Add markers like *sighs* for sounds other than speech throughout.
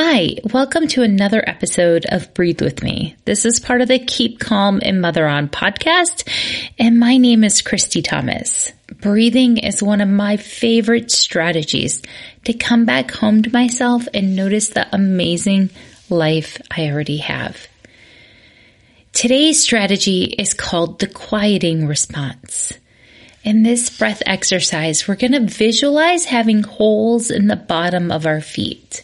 Hi, welcome to another episode of Breathe With Me. This is part of the Keep Calm and Mother On podcast, and my name is Christy Thomas. Breathing is one of my favorite strategies to come back home to myself and notice the amazing life I already have. Today's strategy is called the quieting response. In this breath exercise, we're going to visualize having holes in the bottom of our feet.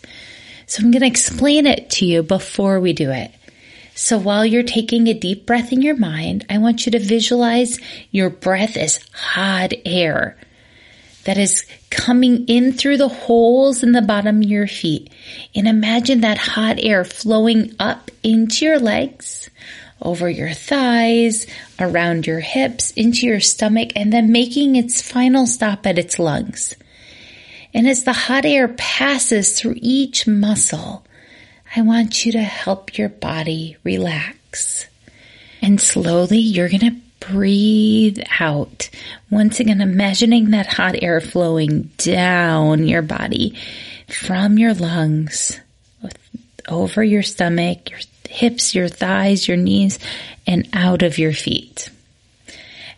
So I'm going to explain it to you before we do it. So while you're taking a deep breath in your mind, I want you to visualize your breath as hot air that is coming in through the holes in the bottom of your feet. And imagine that hot air flowing up into your legs, over your thighs, around your hips, into your stomach, and then making its final stop at its lungs. And as the hot air passes through each muscle, I want you to help your body relax. And slowly you're going to breathe out. Once again, imagining that hot air flowing down your body from your lungs, over your stomach, your hips, your thighs, your knees, and out of your feet.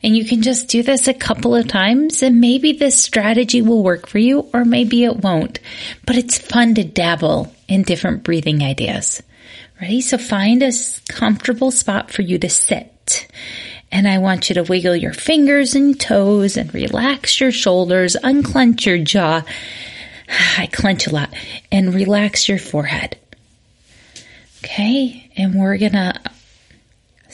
And you can just do this a couple of times and maybe this strategy will work for you or maybe it won't. But it's fun to dabble in different breathing ideas. Ready? So find a comfortable spot for you to sit. And I want you to wiggle your fingers and toes and relax your shoulders, unclench your jaw. *sighs* I clench a lot and relax your forehead. Okay. And we're going to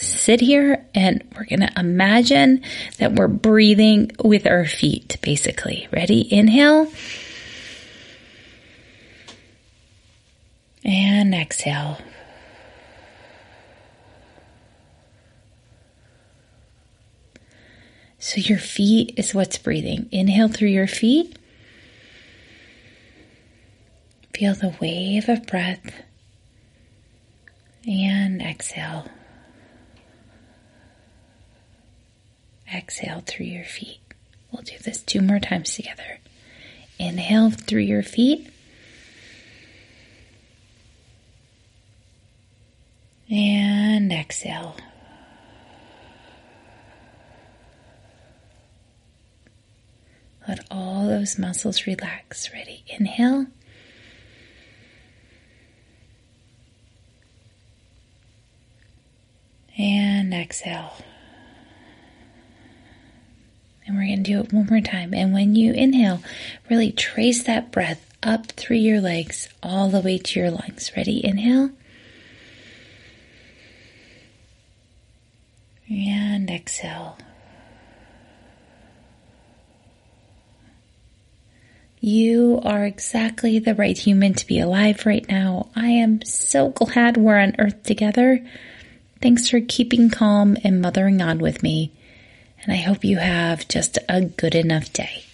sit here and we're going to imagine that we're breathing with our feet, basically. Ready? Inhale. And exhale. So your feet is what's breathing. Inhale through your feet. Feel the wave of breath. And exhale. Exhale through your feet. We'll do this two more times together. Inhale through your feet. And exhale. Let all those muscles relax. Ready? Inhale. And exhale. And we're going to do it one more time. And when you inhale, really trace that breath up through your legs all the way to your lungs. Ready? Inhale. And exhale. You are exactly the right human to be alive right now. I am so glad we're on earth together. Thanks for keeping calm and mothering on with me and I hope you have just a good enough day.